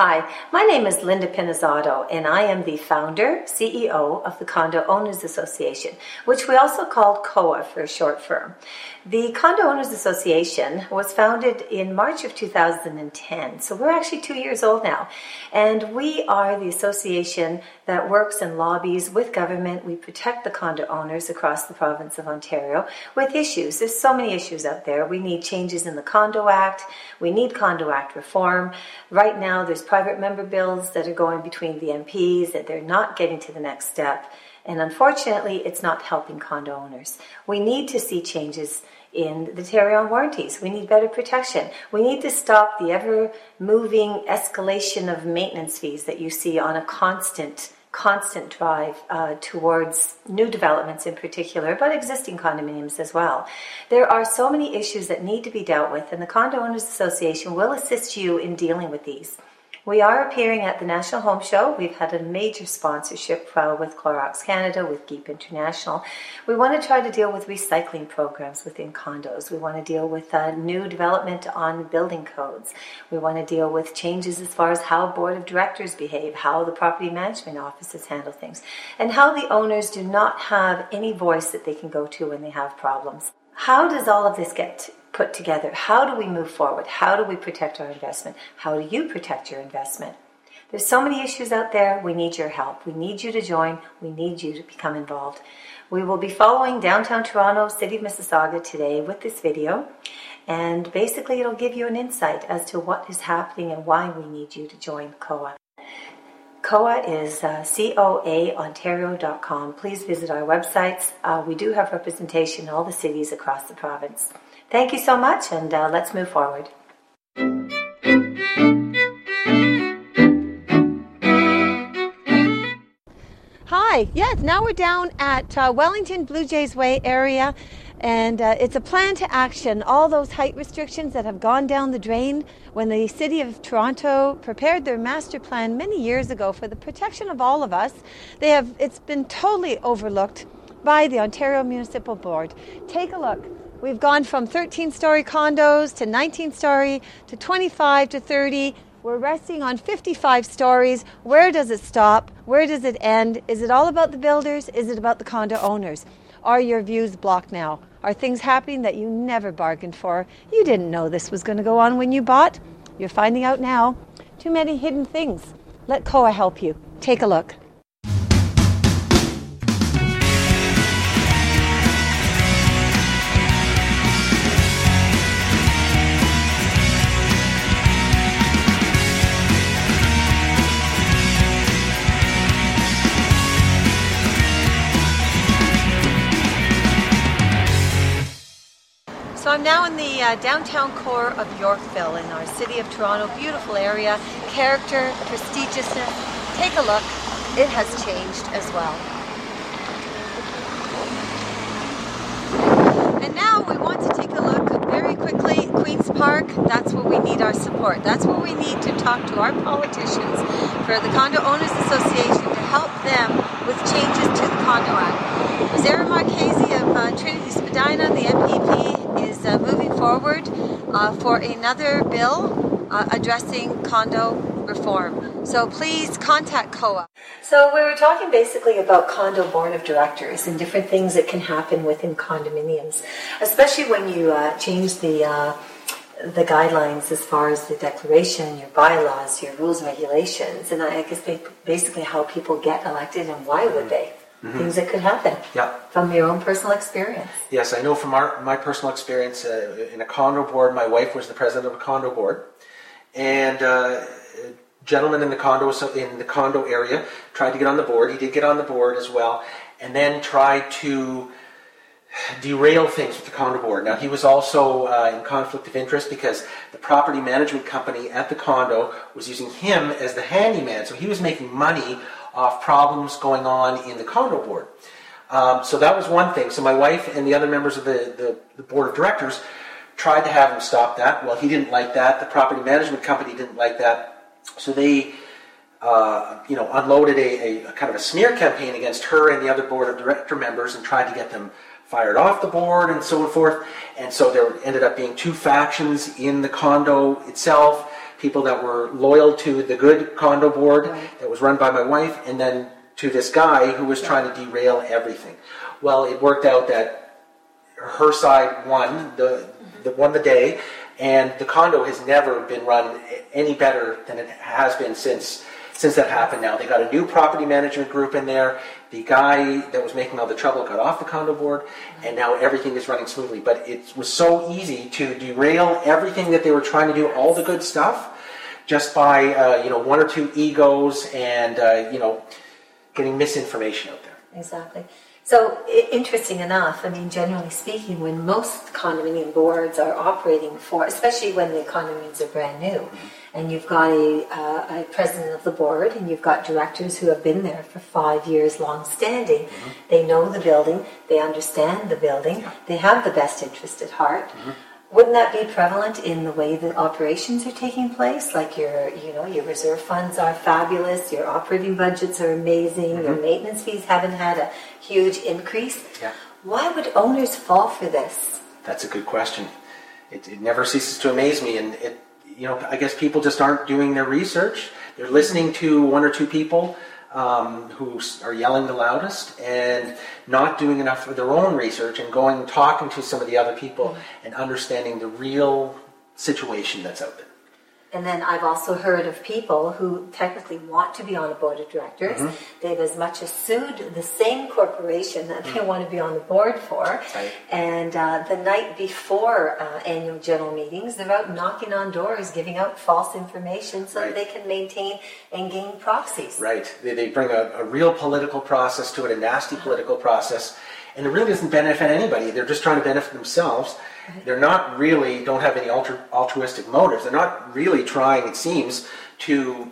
Hi, my name is Linda Pinizzato, and I am the founder, CEO of the Condo Owners Association, which we also called COA for short firm. The Condo Owners Association was founded in March of 2010, so we're actually two years old now. And we are the association that works and lobbies with government. We protect the condo owners across the province of Ontario with issues. There's so many issues out there. We need changes in the Condo Act, we need Condo Act reform. Right now, there's private member bills that are going between the MPs that they're not getting to the next step. And unfortunately, it's not helping condo owners. We need to see changes in the Tarion warranties. We need better protection. We need to stop the ever moving escalation of maintenance fees that you see on a constant constant drive uh, towards new developments in particular, but existing condominiums as well. There are so many issues that need to be dealt with, and the Condo Owners Association will assist you in dealing with these. We are appearing at the National Home Show. We've had a major sponsorship uh, with Clorox Canada, with Geep International. We want to try to deal with recycling programs within condos. We want to deal with uh, new development on building codes. We want to deal with changes as far as how board of directors behave, how the property management offices handle things, and how the owners do not have any voice that they can go to when they have problems. How does all of this get put together. How do we move forward? How do we protect our investment? How do you protect your investment? There's so many issues out there. We need your help. We need you to join. We need you to become involved. We will be following downtown Toronto, City of Mississauga today with this video. And basically, it'll give you an insight as to what is happening and why we need you to join COA. COA is uh, coaontario.com. Please visit our websites. Uh, we do have representation in all the cities across the province. Thank you so much, and uh, let's move forward. Hi, yes, now we're down at uh, Wellington Blue Jays Way area, and uh, it's a plan to action. All those height restrictions that have gone down the drain when the City of Toronto prepared their master plan many years ago for the protection of all of us, they have it's been totally overlooked by the Ontario Municipal Board. Take a look. We've gone from 13 story condos to 19 story to 25 to 30. We're resting on 55 stories. Where does it stop? Where does it end? Is it all about the builders? Is it about the condo owners? Are your views blocked now? Are things happening that you never bargained for? You didn't know this was going to go on when you bought. You're finding out now. Too many hidden things. Let COA help you. Take a look. I'm now in the uh, downtown core of Yorkville in our City of Toronto. Beautiful area, character, prestigiousness. Take a look. It has changed as well. And now we want to take a look very quickly. Queen's Park, that's where we need our support. That's where we need to talk to our politicians for the Condo Owners Association to help them with changes to the Condo Act. Rosario Marchese of uh, Trinity Spadina, the MPP, forward uh, for another bill uh, addressing condo reform. So please contact COA. So we were talking basically about condo board of directors and different things that can happen within condominiums, especially when you uh, change the uh, the guidelines as far as the declaration, your bylaws, your rules and regulations, and I guess they basically how people get elected and why would they? Mm-hmm. Things that could happen. Yeah. From your own personal experience. Yes, I know from our, my personal experience uh, in a condo board. My wife was the president of a condo board, and uh, a gentleman in the condo in the condo area tried to get on the board. He did get on the board as well, and then tried to derail things with the condo board. Now he was also uh, in conflict of interest because the property management company at the condo was using him as the handyman, so he was making money off problems going on in the condo board. Um, so that was one thing. So my wife and the other members of the, the, the, board of directors tried to have him stop that. Well, he didn't like that. The property management company didn't like that. So they, uh, you know, unloaded a, a, a, kind of a smear campaign against her and the other board of director members and tried to get them fired off the board and so forth. And so there ended up being two factions in the condo itself people that were loyal to the good condo board right. that was run by my wife, and then to this guy who was trying to derail everything. Well, it worked out that her side won the, mm-hmm. the won the day, and the condo has never been run any better than it has been since since that happened. Now they got a new property management group in there. The guy that was making all the trouble got off the condo board, and now everything is running smoothly. But it was so easy to derail everything that they were trying to do, all the good stuff, just by uh, you know one or two egos and uh, you know getting misinformation out there. Exactly. So, interesting enough, I mean, generally speaking, when most condominium boards are operating for, especially when the condominiums are brand new, mm-hmm. And you've got a, uh, a, president of the board and you've got directors who have been there for five years long standing, mm-hmm. they know the building, they understand the building, yeah. they have the best interest at heart. Mm-hmm wouldn't that be prevalent in the way that operations are taking place? Like your, you know, your reserve funds are fabulous, your operating budgets are amazing, mm-hmm. your maintenance fees haven't had a huge increase. Yeah. Why would owners fall for this? That's a good question. It, it never ceases to amaze me, and it, you know, I guess people just aren't doing their research. They're listening to one or two people um, who are yelling the loudest and not doing enough of their own research and going talking to some of the other people and understanding the real situation that's out there. And then I've also heard of people who technically want to be on a board of directors. Mm-hmm. They've as much as sued the same corporation that mm-hmm. they want to be on the board for. Right. And uh, the night before uh, annual general meetings, they're out knocking on doors, giving out false information so right. that they can maintain and gain proxies. Right. They, they bring a, a real political process to it, a nasty political process. And it really doesn't benefit anybody. They're just trying to benefit themselves they're not really, don't have any altru- altruistic motives. They're not really trying, it seems, to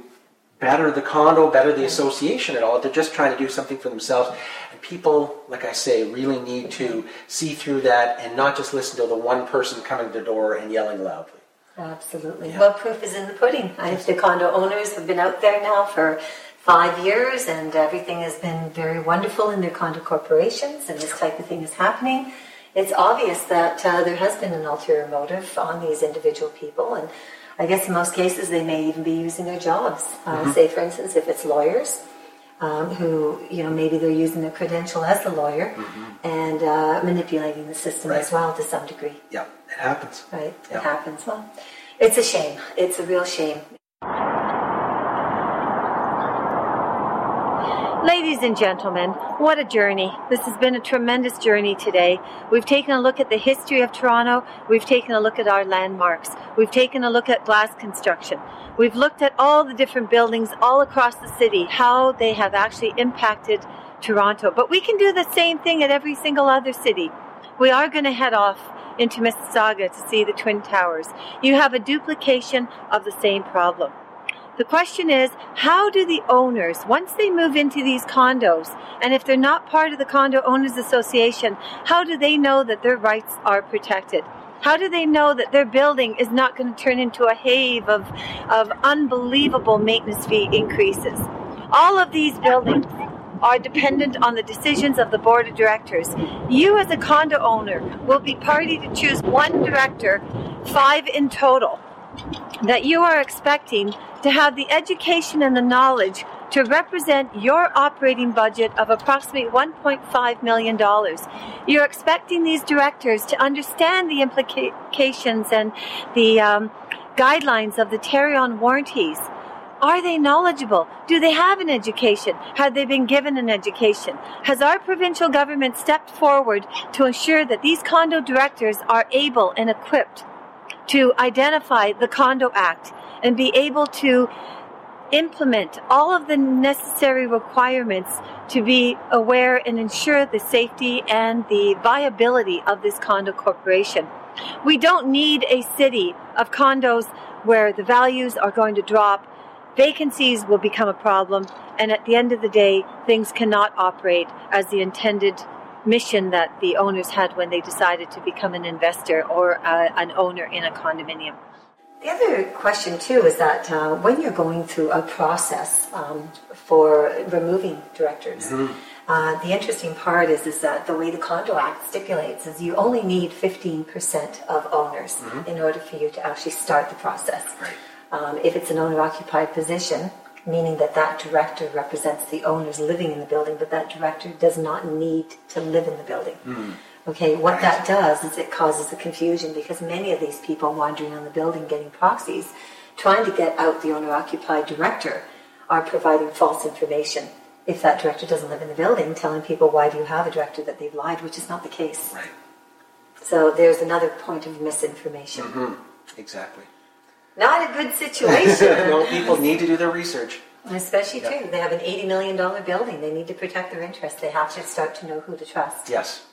better the condo, better the association at all. They're just trying to do something for themselves. And people, like I say, really need to see through that and not just listen to the one person coming to the door and yelling loudly. Absolutely. Yeah. Well, proof is in the pudding. I, the condo owners have been out there now for five years, and everything has been very wonderful in their condo corporations, and this type of thing is happening it's obvious that uh, there has been an ulterior motive on these individual people, and I guess in most cases they may even be using their jobs. Uh, mm-hmm. Say, for instance, if it's lawyers. Um, who you know maybe they're using their credential as a lawyer mm-hmm. and uh, manipulating the system right. as well to some degree. Yeah, it happens. Right, yeah. it happens. Well, it's a shame. It's a real shame. Ladies and gentlemen, what a journey. This has been a tremendous journey today. We've taken a look at the history of Toronto. We've taken a look at our landmarks. We've taken a look at glass construction. We've looked at all the different buildings all across the city, how they have actually impacted Toronto. But we can do the same thing at every single other city. We are going to head off into Mississauga to see the Twin Towers. You have a duplication of the same problem. The question is, how do the owners, once they move into these condos, and if they're not part of the Condo Owners Association, how do they know that their rights are protected? How do they know that their building is not going to turn into a haven of, of unbelievable maintenance fee increases? All of these buildings are dependent on the decisions of the board of directors. You, as a condo owner, will be party to choose one director, five in total that you are expecting to have the education and the knowledge to represent your operating budget of approximately $1.5 million. You're expecting these directors to understand the implications and the um, guidelines of the Tarion warranties. Are they knowledgeable? Do they have an education? Have they been given an education? Has our provincial government stepped forward to ensure that these condo directors are able and equipped to identify the Condo Act and be able to implement all of the necessary requirements to be aware and ensure the safety and the viability of this condo corporation. We don't need a city of condos where the values are going to drop, vacancies will become a problem, and at the end of the day, things cannot operate as the intended mission that the owners had when they decided to become an investor or uh, an owner in a condominium. The other question, too, is that uh, when you're going through a process um, for removing directors, mm-hmm. uh, the interesting part is, is that the way the Condo Act stipulates is you only need 15% of owners mm-hmm. in order for you to actually start the process. Right. Um, if it's an owner occupied position, meaning that that director represents the owners living in the building, but that director does not need to live in the building. Hmm. Okay, what that does is it causes a confusion because many of these people wandering on the building getting proxies, trying to get out the owner occupied director, are providing false information. If that director doesn't live in the building, telling people why do you have a director that they've lied, which is not the case. Right. So there's another point of misinformation. Mm-hmm. Exactly. Not a good situation. no, people need to do their research. Especially Yeah. too, they have an eighty million dollar building. They need to protect their interests. They have to start to know who to trust. Yes.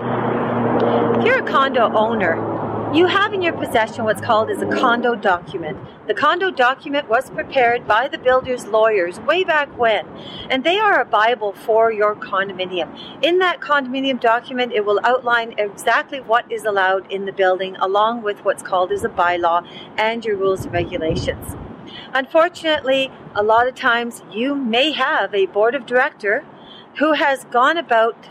If you're a condo owner, you have in your possession what's called as a condo document. The condo document was prepared by the builder's lawyers way back when, and they are a bible for your condominium. In that condominium document, it will outline exactly what is allowed in the building, along with what's called as a bylaw and your rules and regulations. Unfortunately, a lot of times you may have a board of director who has gone about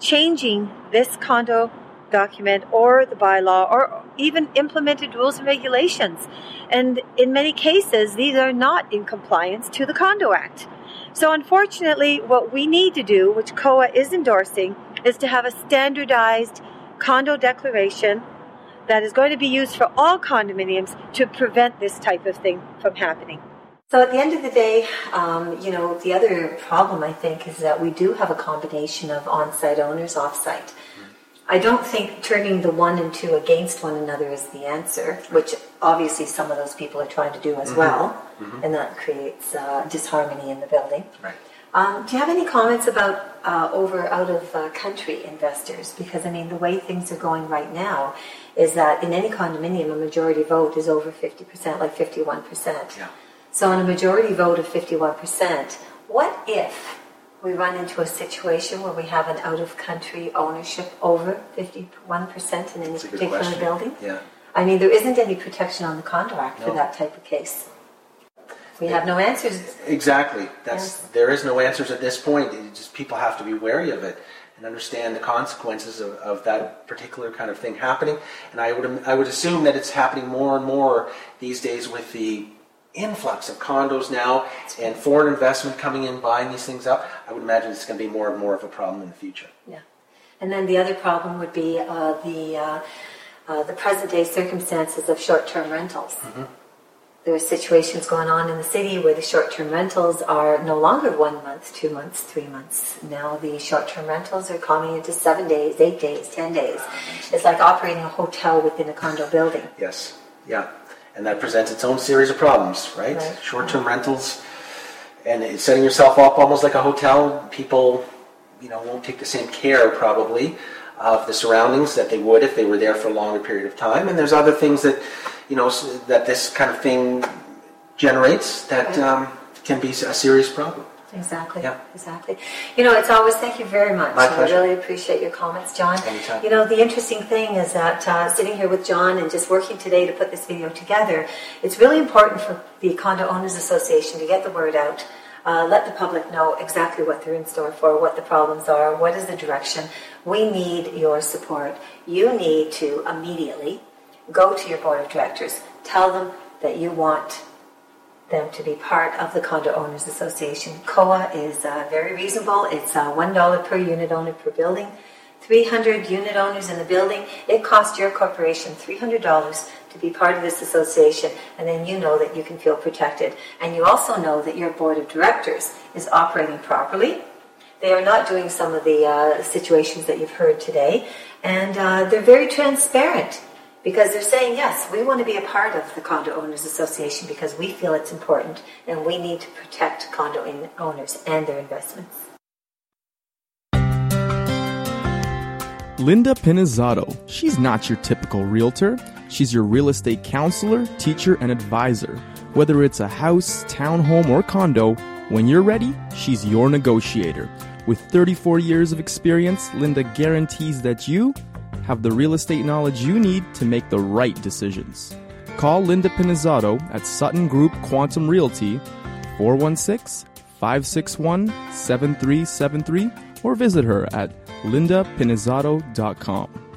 changing this condo document or the bylaw or even implemented rules and regulations. And in many cases, these are not in compliance to the Condo Act. So, unfortunately, what we need to do, which COA is endorsing, is to have a standardized condo declaration that is going to be used for all condominiums to prevent this type of thing from happening. So at the end of the day, um, you know, the other problem I think is that we do have a combination of on-site owners, off-site. I don't think turning the one and two against one another is the answer, which obviously some of those people are trying to do as well, and that creates uh, disharmony in the building. Right. Um, do you have any comments about uh, over out of uh, country investors? Because I mean, the way things are going right now is that in any condominium, a majority vote is over fifty percent, like fifty-one percent. Yeah. So on a majority vote of fifty-one percent, what if we run into a situation where we have an out-of-country ownership over fifty-one percent in any That's a good particular building? Yeah. I mean, there isn't any protection on the Condo Act for that type of case. We have no answers. Exactly. That's Yes. there is no answers at this point. It just people have to be wary of it and understand the consequences of, of that particular kind of thing happening. And I would I would assume that it's happening more and more these days with the influx of condos now and foreign investment coming in buying these things up. I would imagine it's going to be more and more of a problem in the future. Yeah. And then the other problem would be uh, the uh, uh, the present day circumstances of short term rentals. There are situations going on in the city where the short term rentals are no longer one month, two months, three months. Now the short term rentals are coming into seven days, eight days, ten days. It's like operating a hotel within a condo building. Yes. Yeah. And that presents its own series of problems, right? Right. Short-term rentals, and it's setting yourself up almost like a hotel. People, you know, won't take the same care probably of the surroundings that they would if they were there for a longer period of time. And there's other things that, you know, that this kind of thing generates that um, can be a serious problem. Exactly. Yeah. Exactly. You know, it's always thank you very much. My pleasure. I really appreciate your comments, John. Anytime. You know, the interesting thing is that uh, sitting here with John and just working today to put this video together, it's really important for the Condo Owners Association to get the word out. Uh, let the public know exactly what they're in store for, what the problems are, what is the direction. We need your support. You need to immediately go to your board of directors, tell them that you want them to be part of the Condo Owners Association. COA is uh, very reasonable. It's uh, $1 per unit owner per building. 300 unit owners in the building. It costs your corporation $300 to be part of this association, and then you know that you can feel protected. And you also know that your board of directors is operating properly. They are not doing some of the uh, situations that you've heard today, and uh, they're very transparent because they're saying, yes, we want to be a part of the Condo Owners Association because we feel it's important and we need to protect condo owners and their investments. Linda Pinizzato. She's not your typical realtor. She's your real estate counselor, teacher, and advisor. Whether it's a house, townhome, or condo, when you're ready, she's your negotiator. With 34 years of experience, Linda guarantees that you have the real estate knowledge you need to make the right decisions. Call Linda Pinizzato at Sutton Group Quantum Realty 416 561 7373 or visit her at lindapinizzato.com.